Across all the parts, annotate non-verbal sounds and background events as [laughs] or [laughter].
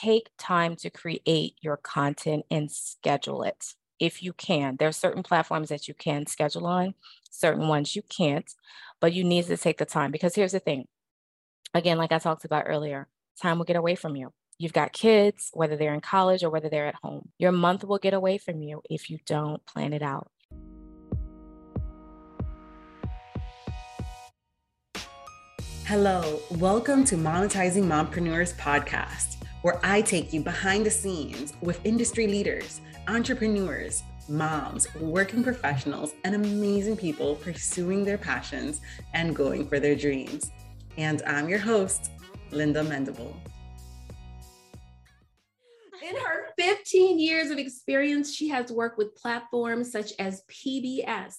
take time to create your content and schedule it if you can. There are certain platforms that you can schedule on, certain ones you can't, but you need to take the time because here's the thing. Again, like I talked about earlier, time will get away from you. You've got kids, whether they're in college or whether they're at home. Your month will get away from you if you don't plan it out. Hello, welcome to Monetizing Mompreneurs podcast, where I take you behind the scenes with industry leaders, entrepreneurs, moms, working professionals, and amazing people pursuing their passions and going for their dreams. And I'm your host, Linda Mendable. In her 15 years of experience, she has worked with platforms such as PBS,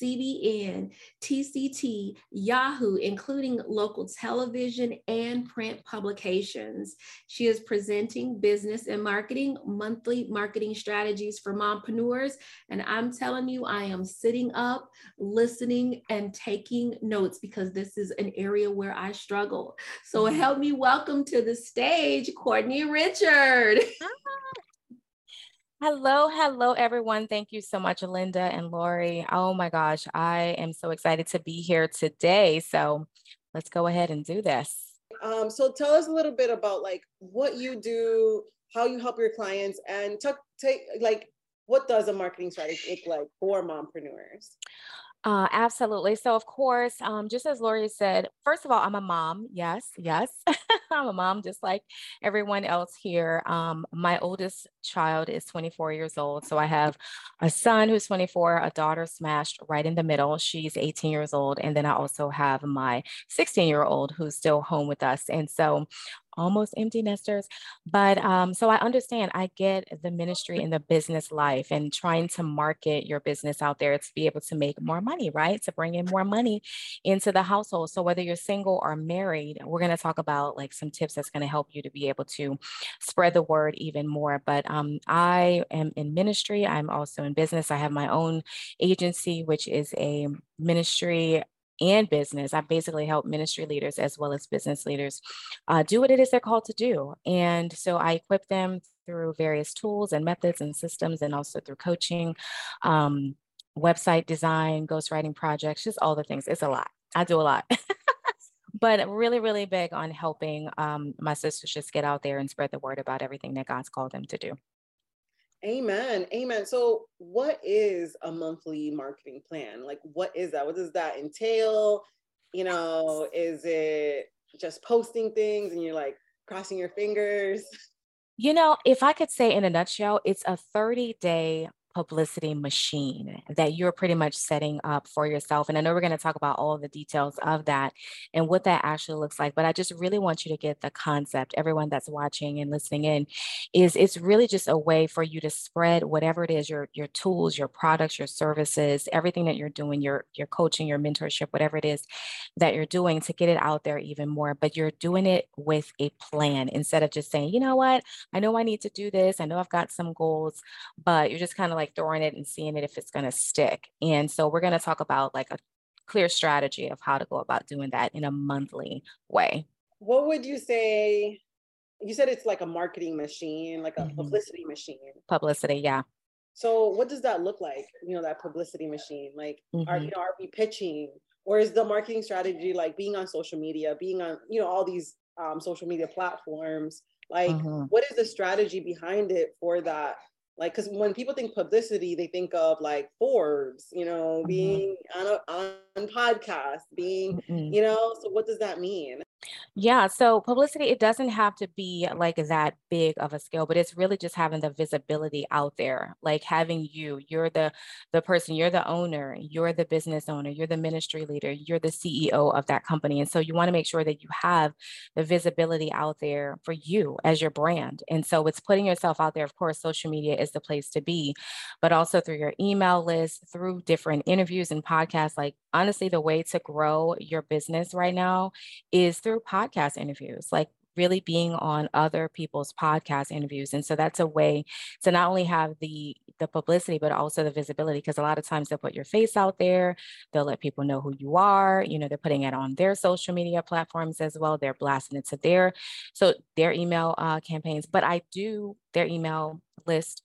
CBN, TCT, Yahoo, including local television and print publications. She is presenting business and marketing, monthly marketing strategies for mompreneurs. And I'm telling you, I am sitting up, listening, and taking notes because this is an area where I struggle. So mm-hmm. help me welcome to the stage, Courtnaye Richard. Hello, hello, everyone. Thank you so much, Linda and Lori. Oh my gosh, I am so excited to be here today. So let's go ahead and do this. Um, so tell us a little bit about like what you do, how you help your clients, and take like what does a marketing strategy look like for mompreneurs? Uh, absolutely. So, of course, um, just as Lori said, first of all, I'm a mom. Yes, yes. [laughs] I'm a mom, just like everyone else here. Um, my oldest child is 24 years old. So, I have a son who's 24, a daughter smashed right in the middle. She's 18 years old. And then I also have my 16 year old who's still home with us. And so, almost empty nesters. But um, so I understand, I get the ministry and the business life and trying to market your business out there to be able to make more money, right? To bring in more money into the household. So whether you're single or married, we're going to talk about like some tips that's going to help you to be able to spread the word even more. But um, I am in ministry. I'm also in business. I have my own agency, which is a ministry and business. I basically help ministry leaders as well as business leaders uh, do what it is they're called to do. And so I equip them through various tools and methods and systems, and also through coaching, um, website design, ghostwriting projects, just all the things. It's a lot. I do a lot. [laughs] but really, really big on helping um, my sisters just get out there and spread the word about everything that God's called them to do. Amen. Amen. So, what is a monthly marketing plan? Like, what is that? What does that entail? You know, is it just posting things and you're like crossing your fingers? You know, if I could say in a nutshell, it's a 30 day publicity machine that you're pretty much setting up for yourself. And I know we're going to talk about all the details of that and what that actually looks like, but I just really want you to get the concept. Everyone that's watching and listening in is it's really just a way for you to spread whatever it is, your your tools, your products, your services, everything that you're doing, your your coaching, your mentorship, whatever it is that you're doing to get it out there even more, but you're doing it with a plan instead of just saying, you know what, I know I need to do this. I know I've got some goals, but you're just kind of like throwing it and seeing it if it's going to stick. And so we're going to talk about like a clear strategy of how to go about doing that in a monthly way. What would you say? You said it's like a marketing machine, like a mm-hmm. publicity machine. Publicity, yeah. So what does that look like? You know, that publicity machine. Like, mm-hmm. are you know, are we pitching, or is the marketing strategy like being on social media, being on you know all these um, social media platforms? Like, mm-hmm. what is the strategy behind it for that like because when people think publicity they think of like forbes you know mm-hmm. being on a on podcast being mm-hmm. you know so what does that mean yeah, so publicity, it doesn't have to be like that big of a scale, but it's really just having the visibility out there, like having you, you're the the person, you're the owner, you're the business owner, you're the ministry leader, you're the CEO of that company. And so you want to make sure that you have the visibility out there for you as your brand. And so it's putting yourself out there. Of course, social media is the place to be, but also through your email list, through different interviews and podcasts. Like honestly, the way to grow your business right now is through podcast interviews. Like really being on other people's podcast interviews. And so that's a way to not only have the the publicity, but also the visibility. Because a lot of times they'll put your face out there, they'll let people know who you are. You know, they're putting it on their social media platforms as well. They're blasting it to their so their email uh, campaigns. But I do their email list.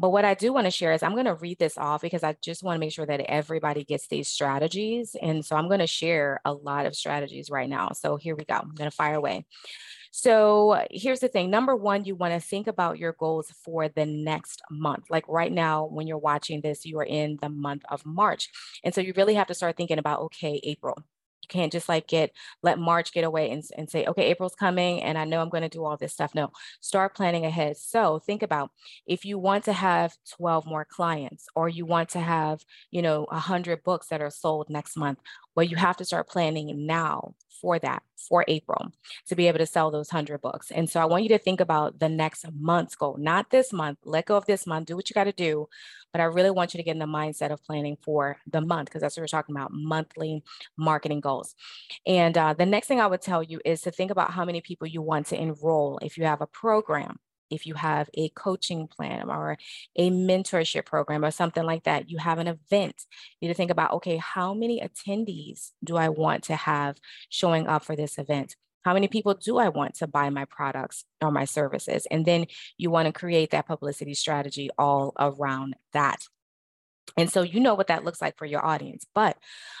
But what I do want to share is I'm going to read this off because I just want to make sure that everybody gets these strategies. And so I'm going to share a lot of strategies right now. So here we go. I'm going to fire away. So uh, here's the thing. Number one, you want to think about your goals for the next month. Like right now, when you're watching this, you are in the month of March. And so you really have to start thinking about, okay, April, can't just like get let March get away and, and say, okay, April's coming and I know I'm going to do all this stuff. No, start planning ahead. So think about if you want to have 12 more clients or you want to have, you know, 100 books that are sold next month, well, you have to start planning now for that for April to be able to sell those 100 books. And so I want you to think about the next month's goal, not this month. Let go of this month, do what you got to do. But I really want you to get in the mindset of planning for the month because that's what we're talking about monthly marketing goals. And uh, the next thing I would tell you is to think about how many people you want to enroll if you have a program if you have a coaching plan or a mentorship program or something like that, you have an event, you need to think about, okay, how many attendees do I want to have showing up for this event? How many people do I want to buy my products or my services? And then you want to create that publicity strategy all around that. And so you know what that looks like for your audience. But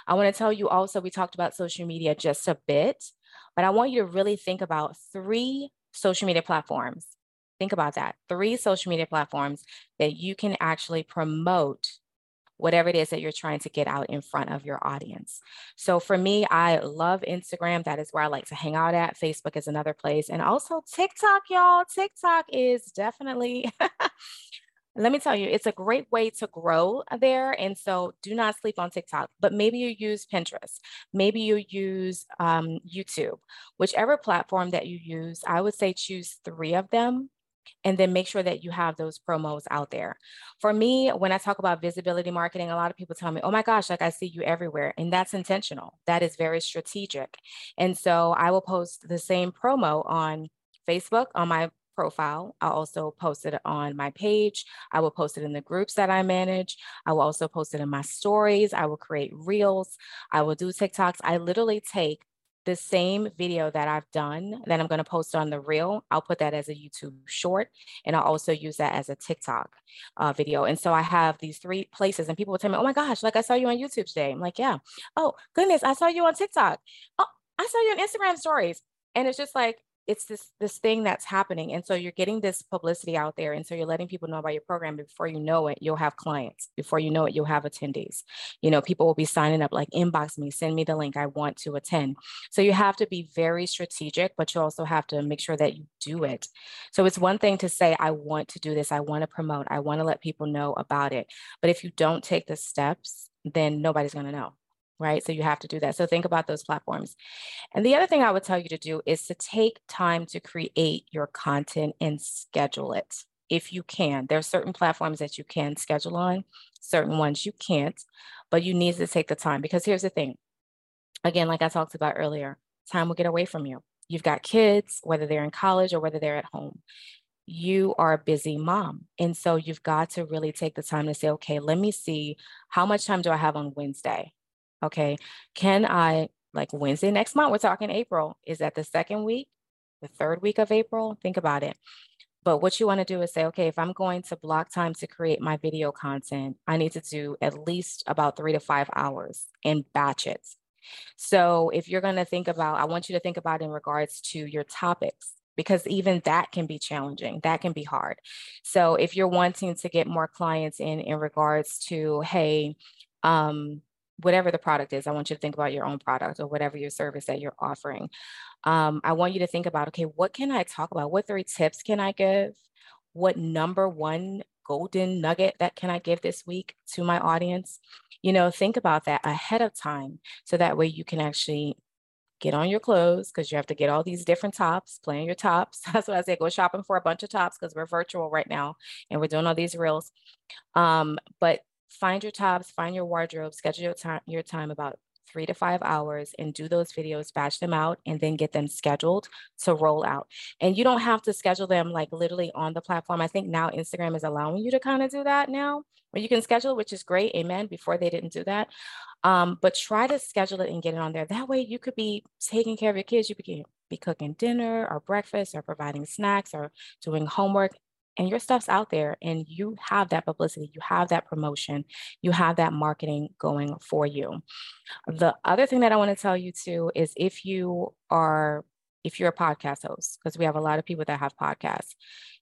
I want to tell you also, we talked about social media just a bit, but I want you to really think about three social media platforms Think about that. Three social media platforms that you can actually promote whatever it is that you're trying to get out in front of your audience. So for me, I love Instagram. That is where I like to hang out at. Facebook is another place. And also TikTok, y'all. TikTok is definitely. [laughs] let me tell you, it's a great way to grow there. And so do not sleep on TikTok, but maybe you use Pinterest, maybe you use um, YouTube, whichever platform that you use, I would say choose three of them and then make sure that you have those promos out there. For me, when I talk about visibility marketing, a lot of people tell me, oh my gosh, like I see you everywhere. And that's intentional. That is very strategic. And so I will post the same promo on Facebook, on my profile. I'll also post it on my page. I will post it in the groups that I manage. I will also post it in my stories. I will create reels. I will do TikToks. I literally take the same video that I've done that I'm going to post on the reel, I'll put that as a YouTube short and I'll also use that as a TikTok uh, video. And so I have these three places and people will tell me, oh my gosh, like I saw you on YouTube today. I'm like, yeah. Oh, goodness, I saw you on TikTok. Oh, I saw you on Instagram stories. And it's just like, it's this this thing that's happening. And so you're getting this publicity out there. And so you're letting people know about your program. Before you know it you'll have clients. Before you know it you'll have attendees. You know people will be signing up like inbox me send me the link. I want to attend. So you have to be very strategic but you also have to make sure that you do it. So it's one thing to say i want to do this. I want to promote. I want to let people know about it. But if you don't take the steps then nobody's going to know right? So you have to do that. So think about those platforms. And the other thing I would tell you to do is to take time to create your content and schedule it if you can. There are certain platforms that you can schedule on, certain ones you can't, but you need to take the time because here's the thing. Again, like I talked about earlier, time will get away from you. You've got kids, whether they're in college or whether they're at home. You are a busy mom. And so you've got to really take the time to say, okay, let me see how much time do I have on Wednesday? Okay. Can I, like Wednesday next month, we're talking April, is that the second week, the third week of April? Think about it. But what you want to do is say, okay, if I'm going to block time to create my video content, I need to do at least about three to five hours in batches. So if you're going to think about, I want you to think about in regards to your topics because even that can be challenging that can be hard so if you're wanting to get more clients in in regards to hey um, whatever the product is, I want you to think about your own product or whatever your service that you're offering. Um, I want you to think about, okay, what can I talk about? What three tips can I give? What number one golden nugget that can I give this week to my audience? You know, think about that ahead of time so that way you can actually get on your clothes because you have to get all these different tops, plan your tops. [laughs] That's what I say, go shopping for a bunch of tops because we're virtual right now and we're doing all these reels. Um, but find your tops, find your wardrobe, schedule your time, your time about three to five hours and do those videos, batch them out, and then get them scheduled to roll out. And you don't have to schedule them like literally on the platform. I think now Instagram is allowing you to kind of do that now, where you can schedule, which is great. Amen. Before they didn't do that. Um, but try to schedule it and get it on there. That way you could be taking care of your kids. You could be cooking dinner or breakfast or providing snacks or doing homework and your stuff's out there and you have that publicity, you have that promotion, you have that marketing going for you. The other thing that I want to tell you too is if you are if you're a podcast host, because we have a lot of people that have podcasts,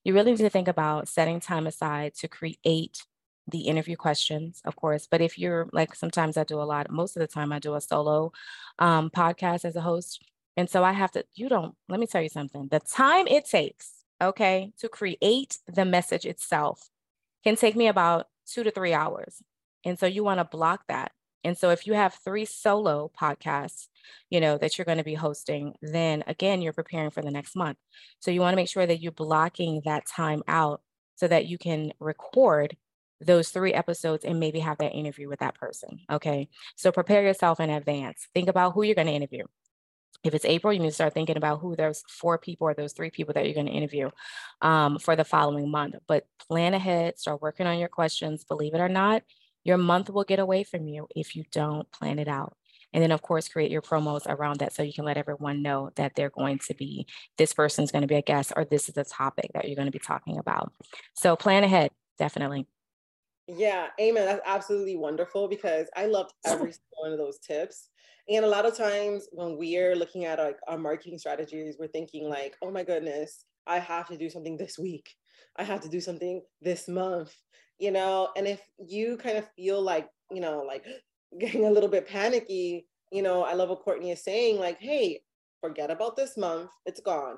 you really need to think about setting time aside to create the interview questions, of course. But if you're like, sometimes I do a lot, most of the time I do a solo um, podcast as a host. And so I have to, you don't, let me tell you something the time it takes okay, to create the message itself can take me about two to three hours. And so you want to block that. And so if you have three solo podcasts, you know, that you're going to be hosting, then again, you're preparing for the next month. So you want to make sure that you're blocking that time out so that you can record those three episodes and maybe have that interview with that person. Okay. So prepare yourself in advance. Think about who you're going to interview if it's April, you need to start thinking about who those four people or those three people that you're going to interview um, for the following month. But plan ahead, start working on your questions. Believe it or not, your month will get away from you if you don't plan it out. And then, of course, create your promos around that so you can let everyone know that they're going to be, this person's going to be a guest or this is a topic that you're going to be talking about. So plan ahead, definitely. Yeah, amen. That's absolutely wonderful because I loved every single one of those tips. And a lot of times when we're looking at like our marketing strategies, we're thinking like, oh my goodness, I have to do something this week. I have to do something this month, you know? And if you kind of feel like, you know, like [gasps] getting a little bit panicky, you know, I love what Courtnaye is saying, like, hey, forget about this month. It's gone.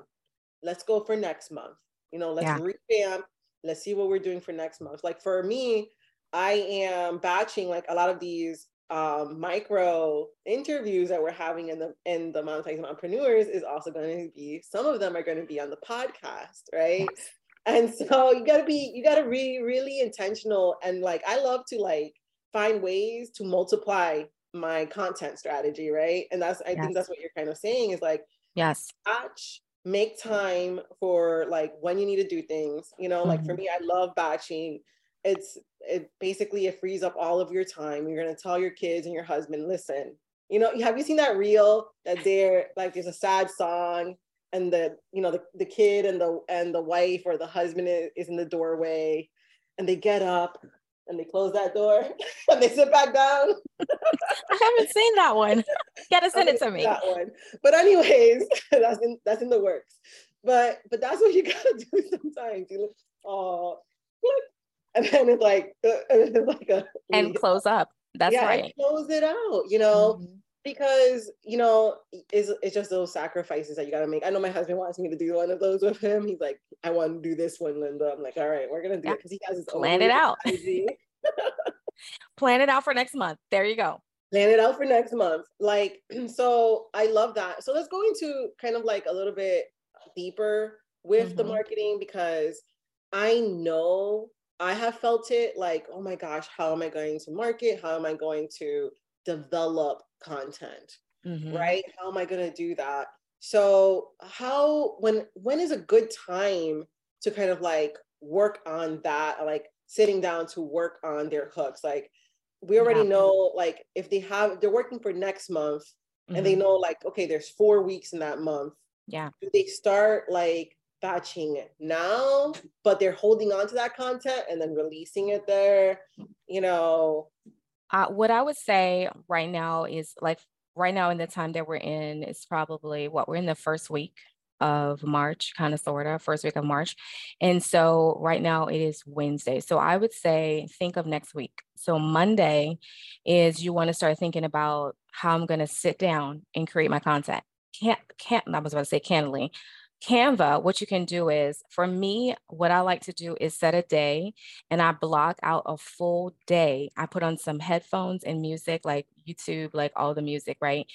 Let's go for next month. You know, let's yeah. revamp. Let's see what we're doing for next month. Like for me, I am batching like a lot of these um, micro interviews that we're having in the in the monetizing entrepreneurs is also going to be some of them are going to be on the podcast, right? Yes. And so you got to be you got to be really intentional and like I love to like find ways to multiply my content strategy, right? And that's I yes. think that's what you're kind of saying is like yes, batch make time for like when you need to do things. You know, mm-hmm. like for mm-hmm. me, I love batching it's it basically it frees up all of your time. You're gonna tell your kids and your husband, listen, you know, have you seen that reel that they're like there's a sad song and the you know the, the kid and the and the wife or the husband is, is in the doorway and they get up and they close that door [laughs] and they sit back down. [laughs] I haven't seen that one. [laughs] Gotta send it to me. That one. But anyways, that's in that's in the works. But but that's what you gotta do sometimes. You look, oh, look, [laughs] and then it's like, [laughs] it's like a and close up. That's yeah, right. close it out, you know, mm-hmm. because you know, it's it's just those sacrifices that you gotta make. I know my husband wants me to do one of those with him. He's like, I want to do this one, Linda. I'm like, all right, we're gonna do yeah. it because he has his plan it out. [laughs] plan it out for next month. There you go. Plan it out for next month. Like, [clears throat] so I love that. So let's go into kind of like a little bit deeper with mm-hmm. the marketing because I know I have felt it like, oh my gosh, how am I going to market? How am I going to develop content? Mm-hmm. Right? How am I going to do that? So, how when when is a good time to kind of like work on that, like sitting down to work on their hooks? Like we already yeah. know like if they have they're working for next month mm-hmm. and they mm-hmm. know like okay, there's 4 weeks in that month. Yeah. Do they start like batching it now, but they're holding on to that content and then releasing it there, you know. Uh, what I would say right now is like right now in the time that we're in is probably what we're in the first week of March, kind of sort of first week of March. And so right now it is Wednesday. So I would say think of next week. So Monday is you want to start thinking about how I'm going to sit down and create my content. Can't can't I was about to say candidly, Canva, what you can do is for me, what I like to do is set a day and I block out a full day. I put on some headphones and music, like YouTube, like all the music, right?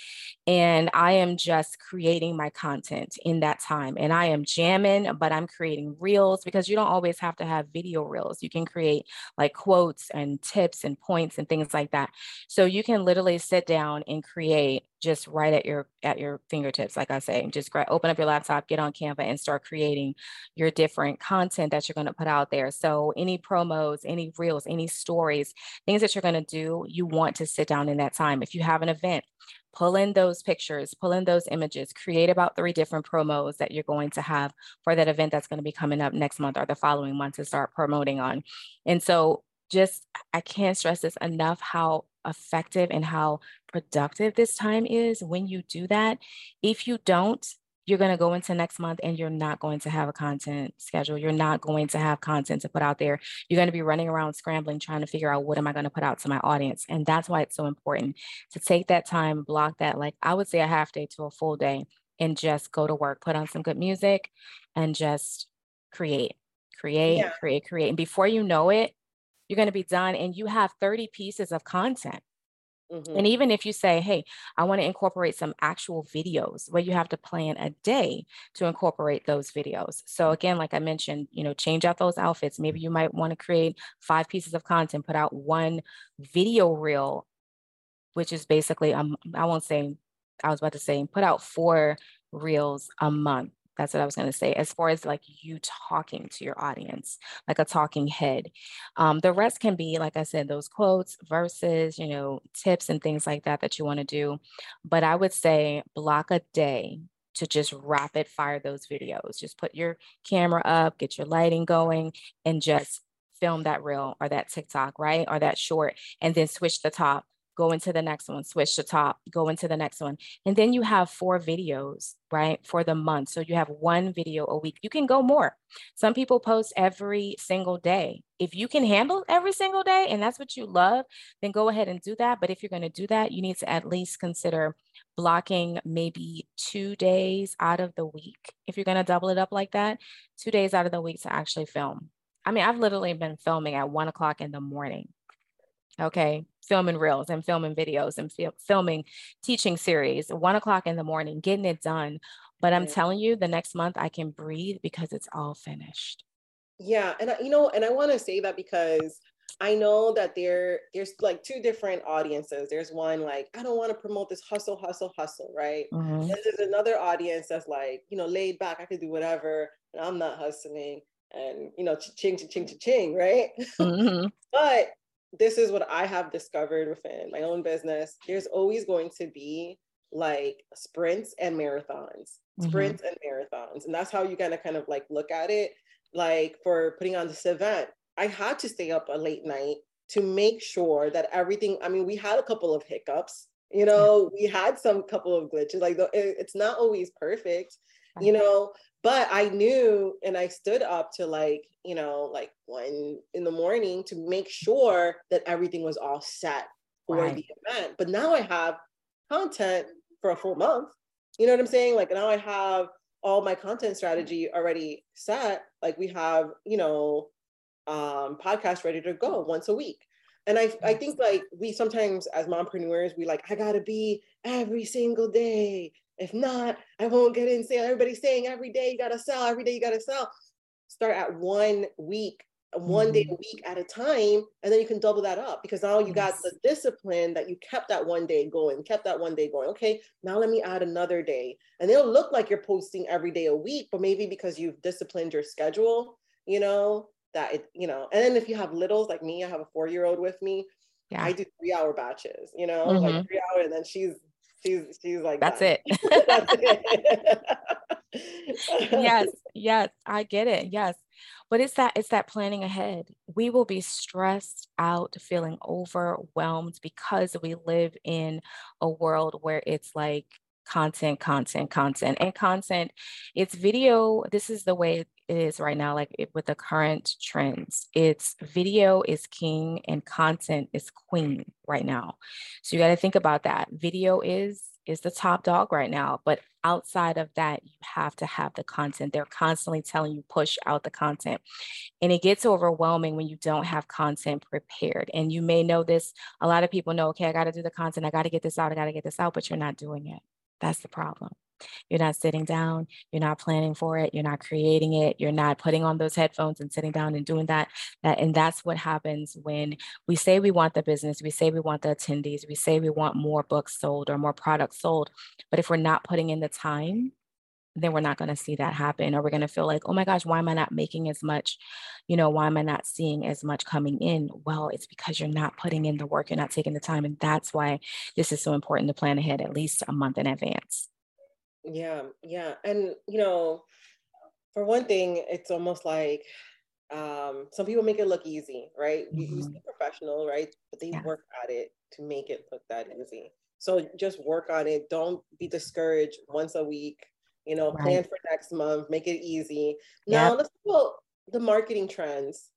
And I am just creating my content in that time. And I am jamming, but I'm creating reels because you don't always have to have video reels. You can create like quotes and tips and points and things like that. So you can literally sit down and create just right at your at your fingertips like i say just open up your laptop get on canva and start creating your different content that you're going to put out there. So any promos any reels any stories things that you're going to do you want to sit down in that time. If you have an event pull in those pictures pull in those images create about three different promos that you're going to have for that event that's going to be coming up next month or the following month to start promoting on. And so just i can't stress this enough how effective and how productive this time is when you do that. If you don't, you're going to go into next month and you're not going to have a content schedule. You're not going to have content to put out there. You're going to be running around scrambling, trying to figure out what am I going to put out to my audience. And that's why it's so important to take that time, block that, like I would say a half day to a full day, and just go to work, put on some good music, and just create, create, yeah. create, create. And before you know it, you're going to be done and you have 30 pieces of content. Mm-hmm. And even if you say, hey, I want to incorporate some actual videos where you have to plan a day to incorporate those videos. So again, like I mentioned, you know, change out those outfits. Maybe you might want to create five pieces of content, put out one video reel, which is basically, um, I won't say, I was about to say, put out four reels a month that's what I was going to say. As far as like you talking to your audience, like a talking head. Um, the rest can be, like I said, those quotes, verses, you know, tips and things like that that you want to do. But I would say block a day to just rapid fire those videos. Just put your camera up, get your lighting going, and just film that reel or that TikTok, right? Or that short, and then switch the top go into the next one, switch to top, go into the next one. And then you have four videos, right, for the month. So you have one video a week. You can go more. Some people post every single day. If you can handle every single day and that's what you love, then go ahead and do that. But if you're going to do that, you need to at least consider blocking maybe two days out of the week. If you're going to double it up like that, two days out of the week to actually film. I mean, I've literally been filming at one o'clock in the morning okay filming reels and filming videos and fil- filming teaching series one o'clock in the morning getting it done. But i'm telling you the next month i can breathe because it's all finished. Yeah and I, you know and i want to say that because i know that there there's like two different audiences. There's one like i don't want to promote this hustle hustle hustle right? Mm-hmm. and there's another audience that's like you know laid back i could do whatever and i'm not hustling and you know ching ching ching ching right? [laughs] Mm-hmm. but this is what I have discovered within my own business. There's always going to be like sprints and marathons, mm-hmm. sprints and marathons. And that's how you gotta kind of like look at it. Like for putting on this event, I had to stay up a late night to make sure that everything, I mean, we had a couple of hiccups, you know, we had some couple of glitches. Like it's not always perfect, you know, but I knew and I stood up to like, you know, like one in the morning to make sure that everything was all set for right. the event. But now I have content for a full month. You know what I'm saying? Like now I have all my content strategy already set. Like we have, you know, um, podcast ready to go once a week. And I, I think like we sometimes as mompreneurs, we like, I gotta be every single day if not, I won't get in sale. Everybody's saying every day you gotta sell, every day you gotta sell. Start at one week, one day a mm-hmm. week at a time, and then you can double that up because now you got the discipline that you kept that one day going, kept that one day going. Okay, now let me add another day. And it'll look like you're posting every day a week, but maybe because you've disciplined your schedule, you know, that it, you know, and then if you have littles like me, I have a four-year-old with me. Yeah. I do three hour batches, you know, mm-hmm. like three hour, and then she's she's she's like that's it. [laughs] [laughs] that's it. yes, [laughs] yes, I get it. Yes. But it's that it's that planning ahead. We will be stressed out, feeling overwhelmed because we live in a world where it's like content, content, content, and content. It's video. This is the way it is right now, like it, with the current trends. It's video is king and content is queen right now. So you got to think about that. Video is is the top dog right now. But outside of that, you have to have the content. They're constantly telling you push out the content. And it gets overwhelming when you don't have content prepared. And you may know this. A lot of people know, okay, I got to do the content. I got to get this out. I got to get this out, but you're not doing it. That's the problem. You're not sitting down, you're not planning for it, you're not creating it, you're not putting on those headphones and sitting down and doing that. that and that's what happens when we say we want the business, we say we want the attendees, we say we want more books sold or more products sold. But if we're not putting in the time, then we're not going to see that happen or we're going to feel like oh my gosh why am i not making as much you know why am i not seeing as much coming in well it's because you're not putting in the work you're not taking the time and that's why this is so important to plan ahead at least a month in advance yeah, yeah. And you know, for one thing, it's almost like um, some people make it look easy, right? Mm-hmm. You, professional, right? But they yeah. work at it to make it look that easy. So just work on it. Don't be discouraged once a week. You know, right. plan for next month, make it easy. Now yep. let's talk about the marketing trends.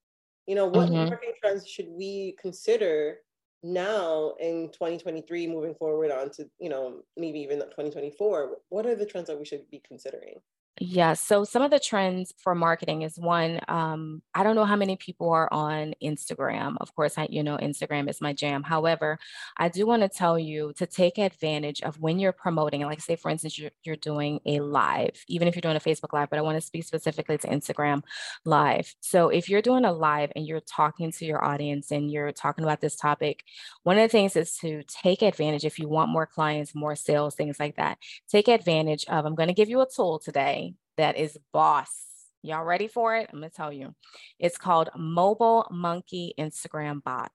You know, what mm-hmm. marketing trends should we consider now in 2023 moving forward on to you know maybe even 2024 what are the trends that we should be considering yeah. So some of the trends for marketing is one, um, I don't know how many people are on Instagram. Of course, I, you know, Instagram is my jam. However, I do want to tell you to take advantage of when you're promoting, like say, for instance, you're, you're doing a live, even if you're doing a Facebook live, but I want to speak specifically to Instagram live. So if you're doing a live and you're talking to your audience and you're talking about this topic, one of the things is to take advantage if you want more clients, more sales, things like that. Take advantage of, I'm going to give you a tool today that is boss. Y'all ready for it? I'm going to tell you. It's called Mobile Monkey Instagram Bot.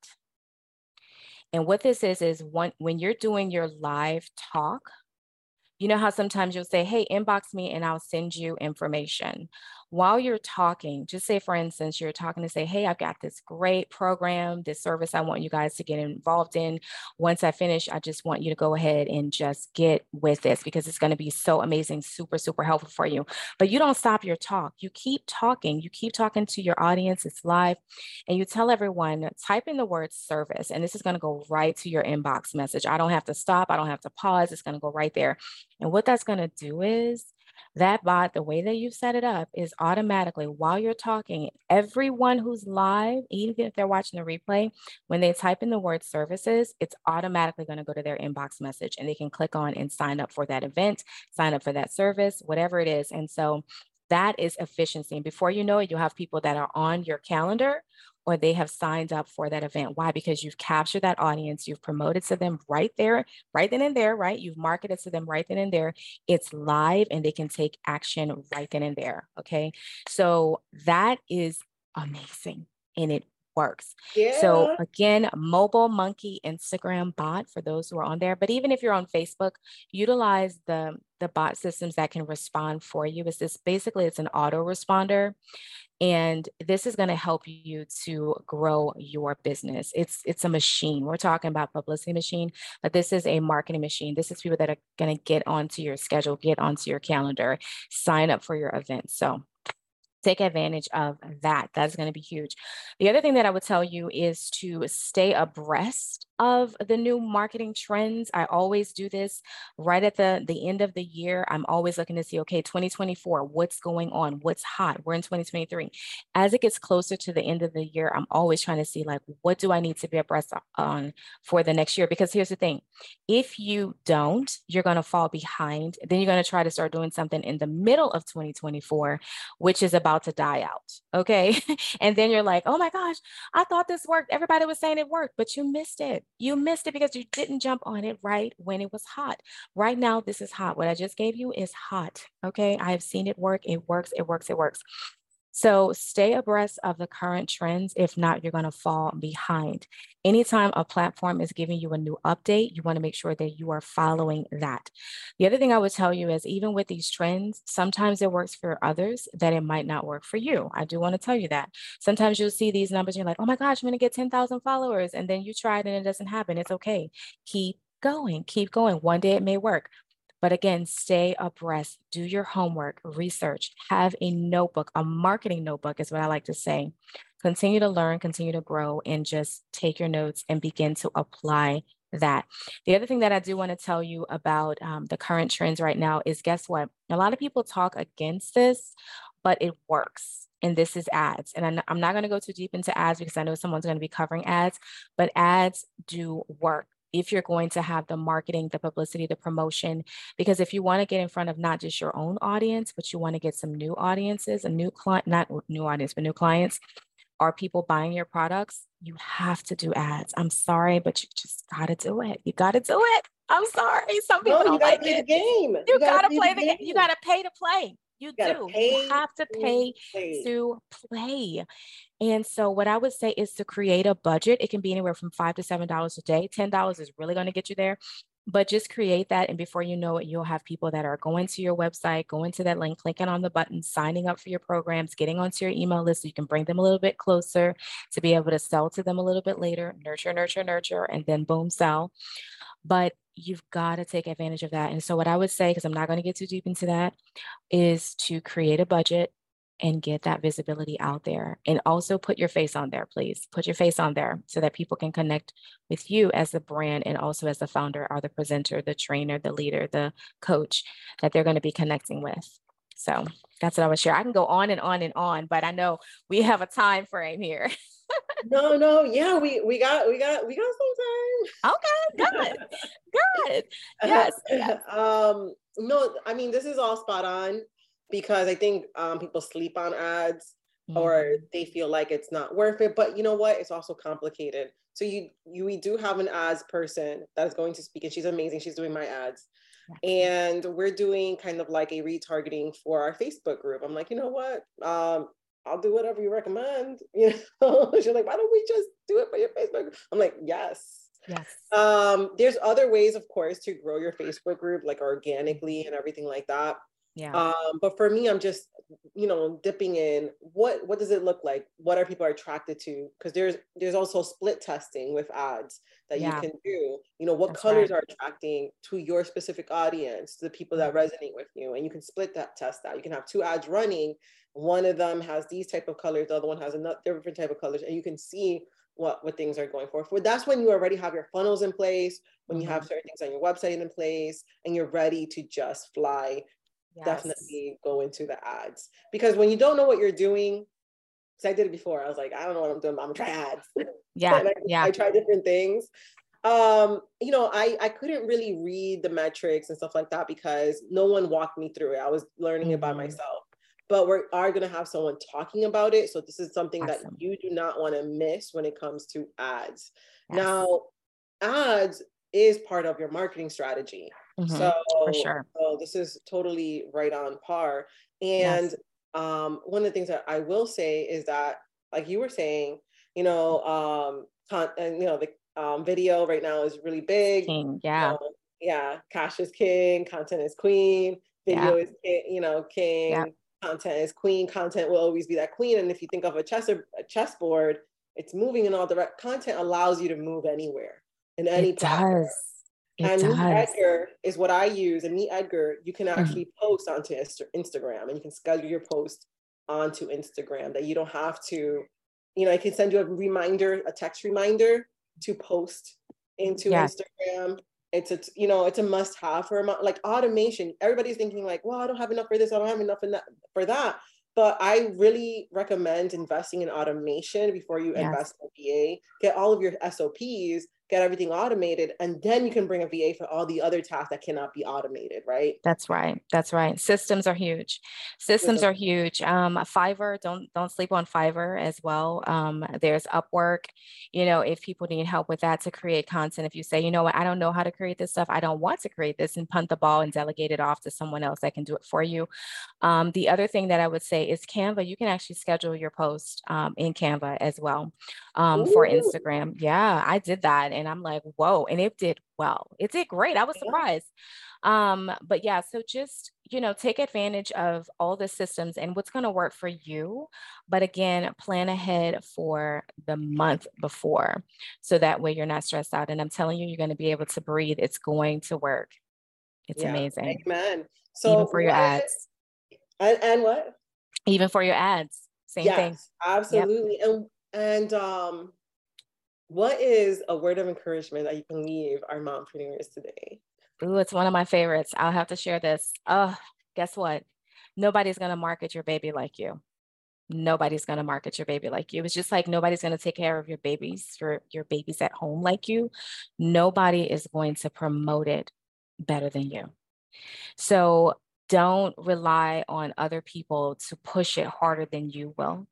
And what this is, is one, when you're doing your live talk, you know how sometimes you'll say, hey, inbox me and I'll send you information while you're talking, just say, for instance, you're talking to say, Hey, I've got this great program, this service I want you guys to get involved in. Once I finish, I just want you to go ahead and just get with this because it's going to be so amazing, super, super helpful for you. But you don't stop your talk. You keep talking. You keep talking to your audience. It's live. And you tell everyone, type in the word service. And this is going to go right to your inbox message. I don't have to stop. I don't have to pause. It's going to go right there. And what that's going to do is that bot, the way that you set it up is automatically while you're talking, everyone who's live, even if they're watching the replay, when they type in the word services, it's automatically going to go to their inbox message and they can click on and sign up for that event, sign up for that service, whatever it is. And so that is efficiency. And before you know it, you'll have people that are on your calendar or they have signed up for that event. Why? Because you've captured that audience, you've promoted to them right there, right then and there, right? You've marketed to them right then and there. It's live and they can take action right then and there. Okay. So that is amazing and it works. Yeah. So again, mobile monkey Instagram bot for those who are on there. But even if you're on Facebook, utilize the the bot systems that can respond for you. Is this basically it's an autoresponder. And this is going to help you to grow your business. It's it's a machine. We're talking about publicity machine, but this is a marketing machine. This is people that are going to get onto your schedule, get onto your calendar, sign up for your event. So take advantage of that. That's going to be huge. The other thing that I would tell you is to stay abreast of the new marketing trends. I always do this right at the, the end of the year. I'm always looking to see, okay, 2024, what's going on? What's hot? We're in 2023. As it gets closer to the end of the year, I'm always trying to see like, what do I need to be abreast on for the next year? Because here's the thing, if you don't, you're going to fall behind. Then you're going to try to start doing something in the middle of 2024, which is about to die out. Okay. [laughs] and then you're like, oh my gosh, I thought this worked. Everybody was saying it worked, but you missed it. You missed it because you didn't jump on it right when it was hot. Right now, this is hot. What I just gave you is hot. Okay. I have seen it work. It works. It works. It works. So stay abreast of the current trends. If not, you're going to fall behind. Anytime a platform is giving you a new update, you want to make sure that you are following that. The other thing I would tell you is even with these trends, sometimes it works for others that it might not work for you. I do want to tell you that. Sometimes you'll see these numbers and you're like, oh my gosh, I'm going to get 10,000 followers. And then you try it and it doesn't happen. It's okay. Keep going, keep going. One day it may work. But again, stay abreast, do your homework, research, have a notebook, a marketing notebook is what I like to say. Continue to learn, continue to grow, and just take your notes and begin to apply that. The other thing that I do want to tell you about um, the current trends right now is guess what? A lot of people talk against this, but it works. And this is ads. And I'm not going to go too deep into ads because I know someone's going to be covering ads, but ads do work if you're going to have the marketing, the publicity, the promotion, because if you want to get in front of not just your own audience, but you want to get some new audiences, a new client, not new audience, but new clients, are people buying your products? You have to do ads. I'm sorry, but you just got to do it. You got to do it. I'm sorry. Some people no, don't like play it. The game. You, you gotta, gotta play the game. You gotta pay to play. You, you do. You have to pay play. to play. And so, what I would say is to create a budget. It can be anywhere from five to seven dollars a day. Ten dollars is really going to get you there. But just create that, and before you know it, you'll have people that are going to your website, going to that link, clicking on the button, signing up for your programs, getting onto your email list so you can bring them a little bit closer to be able to sell to them a little bit later. Nurture, nurture, nurture, and then boom, sell. But you've got to take advantage of that. And so, what I would say, because I'm not going to get too deep into that, is to create a budget and get that visibility out there. And also put your face on there, please. Put your face on there so that people can connect with you as the brand and also as the founder or the presenter, the trainer, the leader, the coach that they're going to be connecting with. So that's what I would share. I can go on and on and on, but I know we have a time frame here. [laughs] no, no, yeah, we we got we got we got some time. Okay, good, [laughs] good. Yes. [laughs] um, no, I mean this is all spot on because I think um people sleep on ads mm-hmm. or they feel like it's not worth it. But you know what? It's also complicated. So you you we do have an ads person that's going to speak, and she's amazing. She's doing my ads. And we're doing kind of like a retargeting for our Facebook group. I'm like, you know what? Um, I'll do whatever you recommend. [laughs] You know, she's like, why don't we just do it for your Facebook? I'm like, yes. Yes. Um, there's other ways, of course, to grow your Facebook group, like organically and everything like that. Yeah. Um, but for me, I'm just, you know, dipping in what what does it look like? What are people attracted to? Because there's there's also split testing with ads that yeah. you can do. You know, what That's colors right. are attracting to your specific audience, to the people that mm-hmm. resonate with you. And you can split that test out. You can have two ads running one of them has these type of colors the other one has another different type of colors and you can see what what things are going for for that's when you already have your funnels in place when you have mm-hmm. certain things on your website in place and you're ready to just fly yes. definitely go into the ads because when you don't know what you're doing because i did it before i was like i don't know what i'm doing i'm gonna ads [laughs] yeah I, yeah i try different things um you know i i couldn't really read the metrics and stuff like that because no one walked me through it i was learning mm-hmm. it by mm-hmm. myself but we are going to have someone talking about it. So this is something awesome. that you do not want to miss when it comes to ads. Yes. Now, ads is part of your marketing strategy. Mm-hmm. So for sure. So this is totally right on par. And yes. um, one of the things that I will say is that, like you were saying, you know, um, con- and you know, the um, video right now is really big. King, yeah. Know, yeah. Cash is king, content is queen, video yeah. is king, you know, king. Yeah content is queen. Content will always be that queen. And if you think of a chess a chessboard, it's moving in all direct. Content allows you to move anywhere in any. It platform. does. It and does. Meet Edgar is what I use. And Meet Edgar, you can mm-hmm. actually mm-hmm. post onto Instagram and you can schedule your post onto Instagram that you don't have to, you know, I can send you a reminder, a text reminder to post into. Instagram it's a you know it's a must have for like automation everybody's thinking like well i don't have enough for this i don't have enough that, for that but i really recommend investing in automation before you yes. invest in va get all of your sops get everything automated and then you can bring a va for all the other tasks that cannot be automated right? That's right that's right. Systems are huge. Systems are huge. um fiverr don't don't sleep on fiverr as well. Um there's upwork. You know if people need help with that to create content if you say you know what? I don't know how to create this stuff. I don't want to create this and punt the ball and delegate it off to someone else that can do it for you. Um, the other thing that i would say is canva. You can actually schedule your post um, in canva as well. Um, for instagram. Yeah i did that and I'm like, whoa. And it did well. It did great. I was surprised. Um, but yeah, so just, you know, take advantage of all the systems and what's going to work for you. But again, plan ahead for the month before. So that way you're not stressed out. And I'm telling you, you're going to be able to breathe. It's going to work. It's yeah. amazing. Amen. So even for your ads. And, and what? Even for your ads. Same yes, thing. Absolutely. Yep. And and um what is a word of encouragement that you can leave our mompreneurs today? Ooh, it's one of my favorites. I'll have to share this. Oh, guess what? Nobody's going to market your baby like you. Nobody's going to market your baby like you. It's just like nobody's going to take care of your babies for your babies at home like you. Nobody is going to promote it better than you. So don't rely on other people to push it harder than you will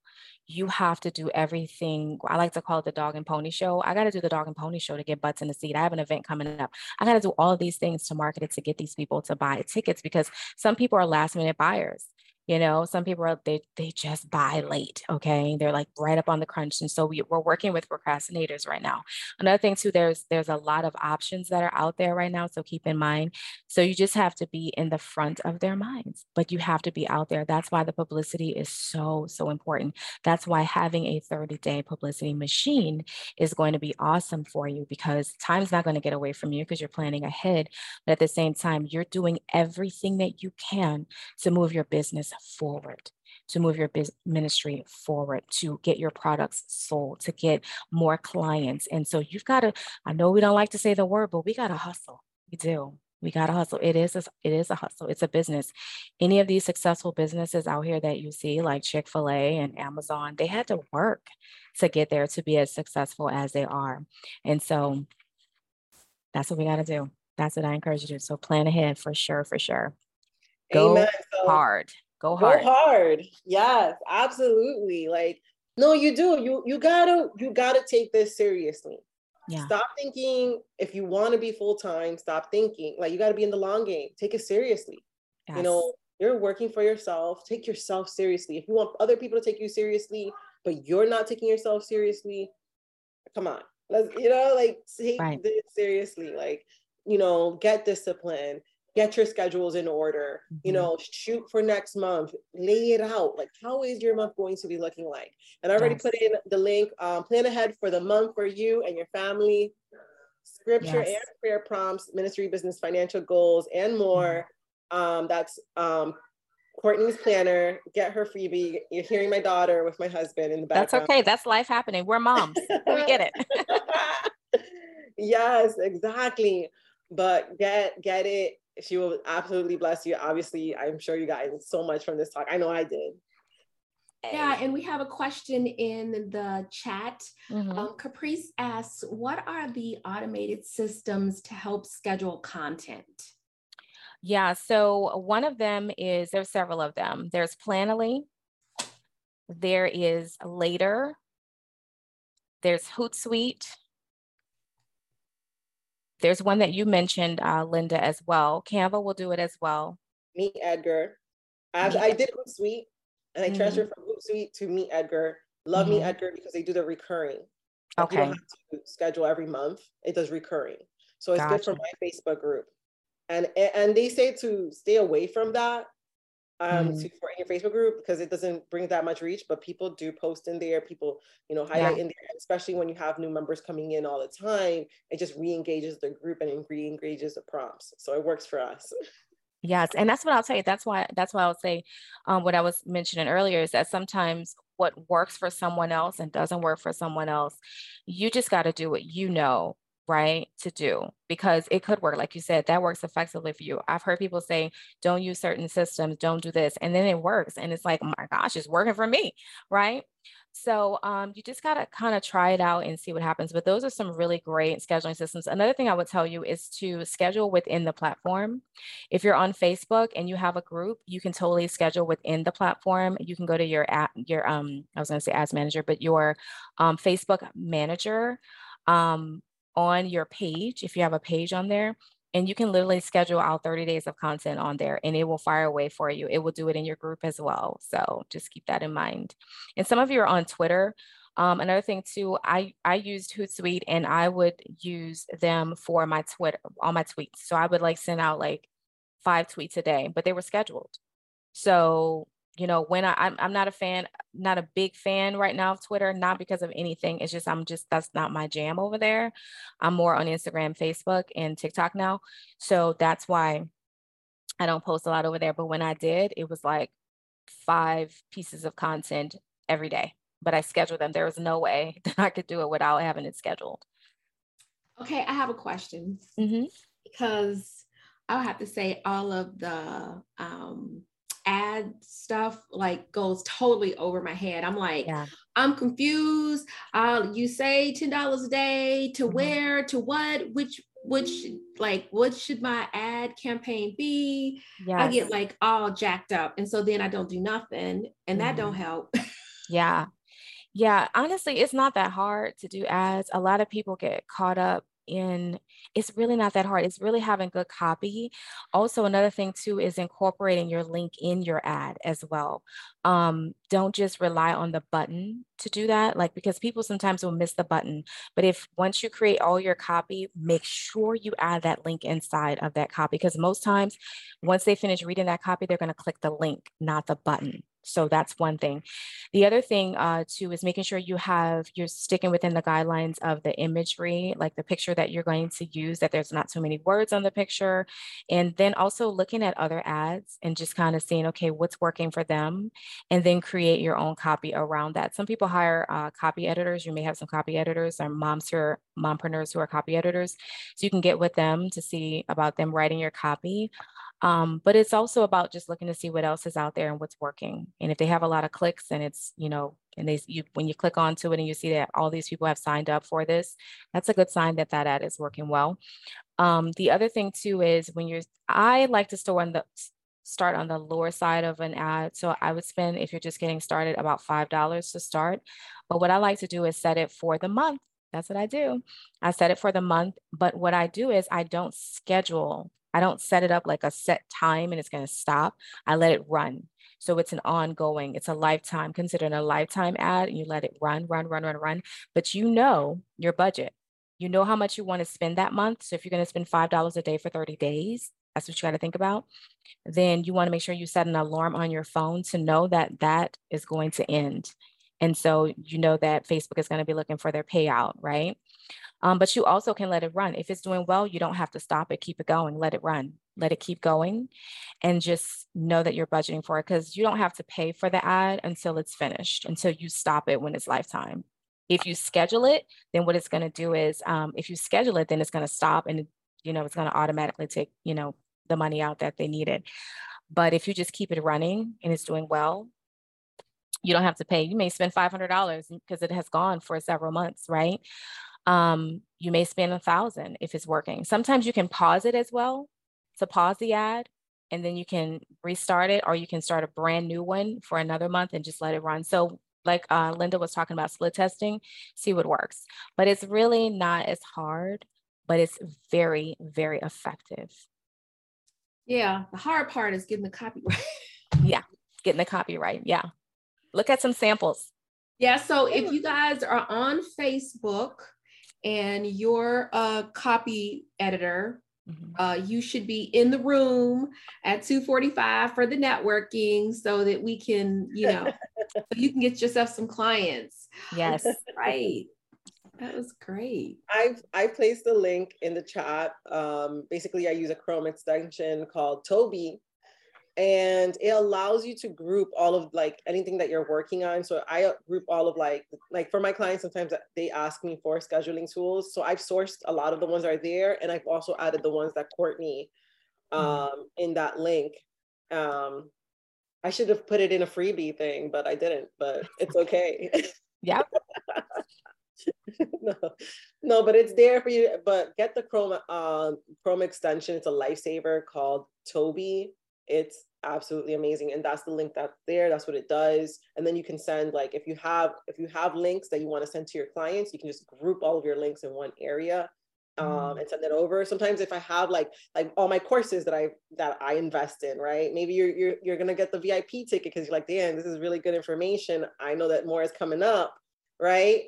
you have to do everything. I like to call it the dog and pony show. I got to do the dog and pony show to get butts in the seat. I have an event coming up. I got to do all of these things to market it to get these people to buy tickets because some people are last minute buyers you know some people are they they just buy late okay? They're like right up on the crunch and so we, we're working with procrastinators right now. Another thing too there's there's a lot of options that are out there right now so keep in mind so you just have to be in the front of their minds but you have to be out there. That's why the publicity is so so important. That's why having a 30 day publicity machine is going to be awesome for you because time's not going to get away from you because you're planning ahead but at the same time you're doing everything that you can to move your business forward to move your business ministry forward to get your products sold to get more clients. And so you've got to i know we don't like to say the word but we got to hustle. We do. We got to hustle. It is a, it is a hustle. It's a business. Any of these successful businesses out here that you see like chick-fil-a and amazon they had to work to get there to be as successful as they are. And so that's what we got to do. That's what i encourage you to do. So plan ahead for sure for sure. Go Amen. hard Go hard. Go hard. Yes, absolutely. Like, no, you do. You you gotta you gotta take this seriously. Yeah. Stop thinking if you want to be full time, stop thinking. Like you gotta be in the long game. Take it seriously. Yes. You know, you're working for yourself. Take yourself seriously. If you want other people to take you seriously, but you're not taking yourself seriously, come on. Let's, you know, like take right. this seriously. Like, you know, get discipline get your schedules in order mm-hmm. you know shoot for next month lay it out like how is your month going to be looking like and i already yes. put in the link um, plan ahead for the month for you and your family scripture yes. and prayer prompts ministry business financial goals and more mm-hmm. um, that's um, Courtnaye's planner, get her freebie. You're hearing my daughter with my husband in the background. That's okay. That's life happening. We're moms. we get it. [laughs] yes, exactly. But get get it she will absolutely bless you. Obviously, I'm sure you got so much from this talk. I know I did. Yeah, and we have a question in the chat. Mm-hmm. Um, Caprice asks, "What are the automated systems to help schedule content?" Yeah, so one of them is there's several of them. There's Planoly, there is Later, there's Hootsuite, there's one that you mentioned, uh, Linda, as well. Canva will do it as well. Meet Edgar. I, Meet I did Hootsuite and I mm-hmm. transferred from Hootsuite to Meet Edgar. Love mm-hmm. Meet Edgar because they do the recurring. Like okay. You don't have to schedule every month. It does recurring. So it's gotcha. good for my Facebook group. And and they say to stay away from that um mm. to, for in your Facebook group because it doesn't bring that much reach, but people do post in there. People, you know, highlight yeah. in there, especially when you have new members coming in all the time. It just re-engages the group and re-engages the prompts. So it works for us. Yes, and that's what I'll tell you. That's why that's why I'll say um, what I was mentioning earlier is that sometimes what works for someone else and doesn't work for someone else, you just got to do what you know right to do because it could work like you said that works effectively for you. I've heard people say don't use certain systems don't do this and then it works and it's like oh my gosh it's working for me right? So um, you just got to kind of try it out and see what happens but those are some really great scheduling systems. Another thing i would tell you is to schedule within the platform. If you're on facebook and you have a group you can totally schedule within the platform. You can go to your app your um i was going to say ads manager but your um, facebook manager um, on your page, if you have a page on there, and you can literally schedule out 30 days of content on there and it will fire away for you. It will do it in your group as well. So just keep that in mind. And some of you are on Twitter. Um, another thing too, I, I used Hootsuite and I would use them for my Twitter, all my tweets. So I would like send out like five tweets a day, but they were scheduled. So you know when I, I'm, I'm not a fan not a big fan right now of twitter not because of anything it's just i'm just that's not my jam over there i'm more on instagram facebook and tiktok now so that's why i don't post a lot over there but when i did it was like five pieces of content every day but I scheduled them. There was no way [laughs] that I could do it without having it scheduled. Okay, I have a question Mm-hmm. because I'll have to say all of the um, ad stuff like goes totally over my head. I'm like, Yeah. I'm confused. Uh, you say ten dollars a day to Mhm. where to what? Which which like what should my ad campaign be? I get like all jacked up, and so then I don't do nothing, and that don't Mhm. help. Yeah. Yeah. Honestly, it's not that hard to do ads. A lot of people get caught up in it's really not that hard. It's really having good copy. Also, another thing too is incorporating your link in your ad as well. Um, don't just rely on the button to do that, like because people sometimes will miss the button. But if once you create all your copy, make sure you add that link inside of that copy because most times once they finish reading that copy, they're going to click the link, not the button. So that's one thing. The other thing uh, too is making sure you have you're sticking within the guidelines of the imagery, like the picture that you're going to use, that there's not so many words on the picture, and then also looking at other ads and just kind of seeing okay what's working for them, and then create your own copy around that. Some people hire uh, copy editors. You may have some copy editors or moms who mompreneurs who are copy editors, so you can get with them to see about them writing your copy. Um, but it's also about just looking to see what else is out there and what's working. And if they have a lot of clicks and it's, you know, and they, you, when you click onto it and you see that all these people have signed up for this, that's a good sign that that ad is working well. Um, the other thing too is when you're, I like to store on the, start on the lower side of an ad. So I would spend, if you're just getting started, about $5 to start. But what I like to do is set it for the month. That's what I do. I set it for the month. But what I do is I don't schedule I don't set it up like a set time and it's going to stop. I let it run. So it's an ongoing, it's a lifetime, considered a lifetime ad, and you let it run, run, run, run, run. But you know your budget. You know how much you want to spend that month. So if you're going to spend $5 a day for 30 days, that's what you got to think about. Then you want to make sure you set an alarm on your phone to know that that is going to end. And so you know that Facebook is going to be looking for their payout, right? Um, but you also can let it run. If it's doing well, you don't have to stop it, keep it going, let it run, let it keep going, and just know that you're budgeting for it because you don't have to pay for the ad until it's finished, until you stop it when it's lifetime. If you schedule it, then what it's going to do is, um, if you schedule it, then it's going to stop and you know it's going to automatically take you know the money out that they needed. But if you just keep it running and it's doing well, you don't have to pay. You may spend $500 because it has gone for several months, right? Um, you may spend a thousand if it's working. Sometimes you can pause it as well to pause the ad and then you can restart it or you can start a brand new one for another month and just let it run. So like uh, Linda was talking about split testing, see what works. But it's really not as hard, but it's very, very effective. Yeah, the hard part is getting the copyright. [laughs] yeah, getting the copyright. Yeah. Look at some samples. Yeah, so if you guys are on Facebook and you're a copy editor, Mhm. uh, you should be in the room at 245 for the networking so that we can, you know, [laughs] so you can get yourself some clients. Yes. [laughs] Right. That was great. I've I placed a link in the chat. Um, basically, I use a Chrome extension called Toby, and it allows you to group all of like anything that you're working on. So I group all of like like for my clients, sometimes they ask me for scheduling tools. So I've sourced a lot of the ones that are there, and I've also added the ones that Courtnaye um, in that link. Um, I should have put it in a freebie thing, but I didn't. But it's okay. [laughs] yeah no, no, but it's there for you. But get the Chrome um, Chrome extension. It's a lifesaver called Toby. It's absolutely amazing, and that's the link that's there. That's what it does. And then you can send like if you have if you have links that you want to send to your clients, you can just group all of your links in one area um, Mm. and send it over. Sometimes if I have like like all my courses that I that I invest in, right? Maybe you're you're you're gonna get the VIP ticket because you're like, damn, this is really good information. I know that more is coming up, right?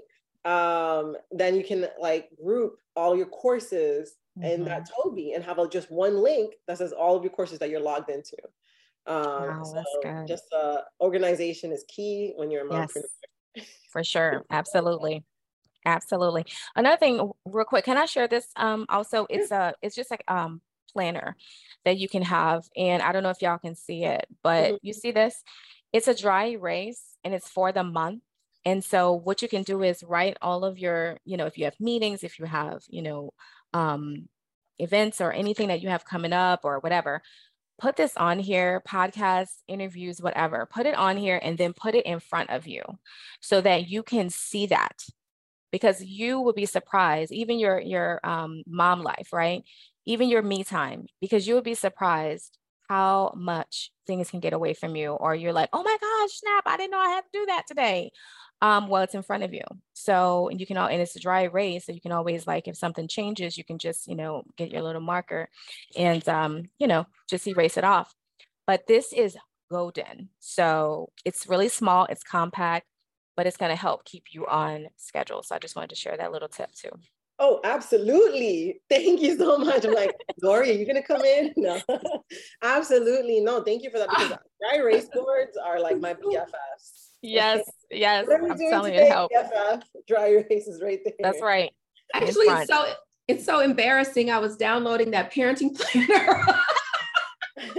Um, then you can like group all your courses in Mhm. that Toby and have a, just one link that says all of your courses that you're logged into. Um, Wow, so that's good. just uh, organization is key when you're a Yes. [laughs] For sure. Absolutely. Absolutely. Another thing, real quick, can I share this? Um, also, it's a it's just like um planner that you can have. And I don't know if y'all can see it, but Mhm. you see this? It's a dry erase and it's for the month. And so what you can do is write all of your, you know, if you have meetings, if you have, you know, um, events or anything that you have coming up or whatever, put this on here, podcasts, interviews, whatever, put it on here and then put it in front of you so that you can see that because you will be surprised, even your, your um, mom life, right? Even your me time, because you will be surprised how much things can get away from you or you're like, oh my gosh, snap, I didn't know I had to do that today um, well, it's in front of you. So and you can all, and it's a dry erase. So you can always like, if something changes, you can just, you know, get your little marker and, um, you know, just erase it off. But this is golden. So it's really small, it's compact, but it's going to help keep you on schedule. So I just wanted to share that little tip too. Oh, absolutely. Thank you so much. I'm like, [laughs] Lori, are you gonna come in? No, [laughs] absolutely. No, thank you for that because dry erase boards are like my [laughs] BFFs. Yes, yes. I'm telling you, help. BFF, dry [laughs] erase is right there. That's right. Actually, so it's so embarrassing. I was downloading that parenting planner. [laughs]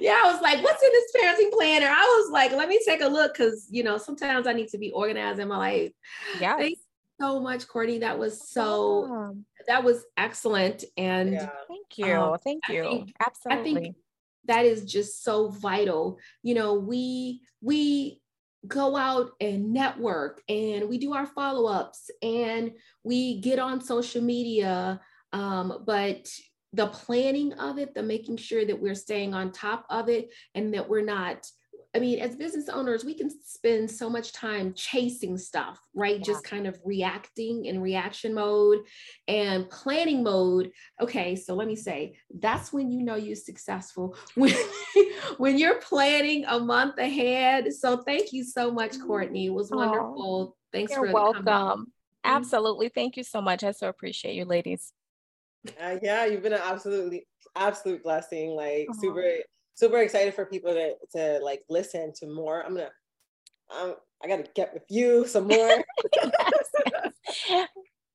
yeah, I was like, what's in this parenting planner? I was like, let me take a look because you know, sometimes I need to be organized in my life. Yeah. Thank so much, Courtnaye. That was so that was excellent. And yeah. thank you. Um, thank you. Think, Absolutely. I think that is just so vital. You know, we we go out and network and we do our follow-ups and we get on social media um, but the planning of it the making sure that we're staying on top of it and that we're not I mean, as business owners, we can spend so much time chasing stuff, right? Yeah. Just kind of reacting in reaction mode and planning mode. Okay, so let me say that's when you know you're successful [laughs] when, when you're planning a month ahead. So thank you so much, Courtnaye. It was wonderful. Oh, Thanks you're for welcome. Mm-hmm. Absolutely. Thank you so much. I so appreciate you, ladies. Uh, yeah, you've been an absolutely absolute blessing. Like oh. super super excited for people to to like listen to more. I'm gonna um, I gotta get with you some more. [laughs]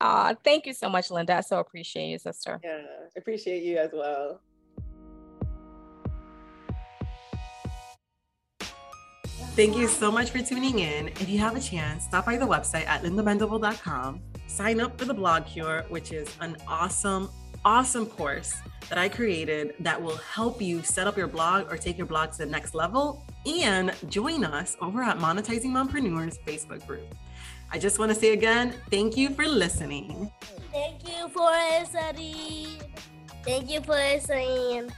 uh, thank you so much, Linda. I so appreciate you, sister. Yeah, appreciate you as well. Thank you so much for tuning in. If you have a chance, stop by the website at lindamendable.com. Sign up for the Blog Cure, which is an awesome, awesome course that I created that will help you set up your blog or take your blog to the next level and join us over at Monetizing Mompreneurs Facebook group. I just want to say again, thank you for listening. Thank you for listening. Thank you for listening.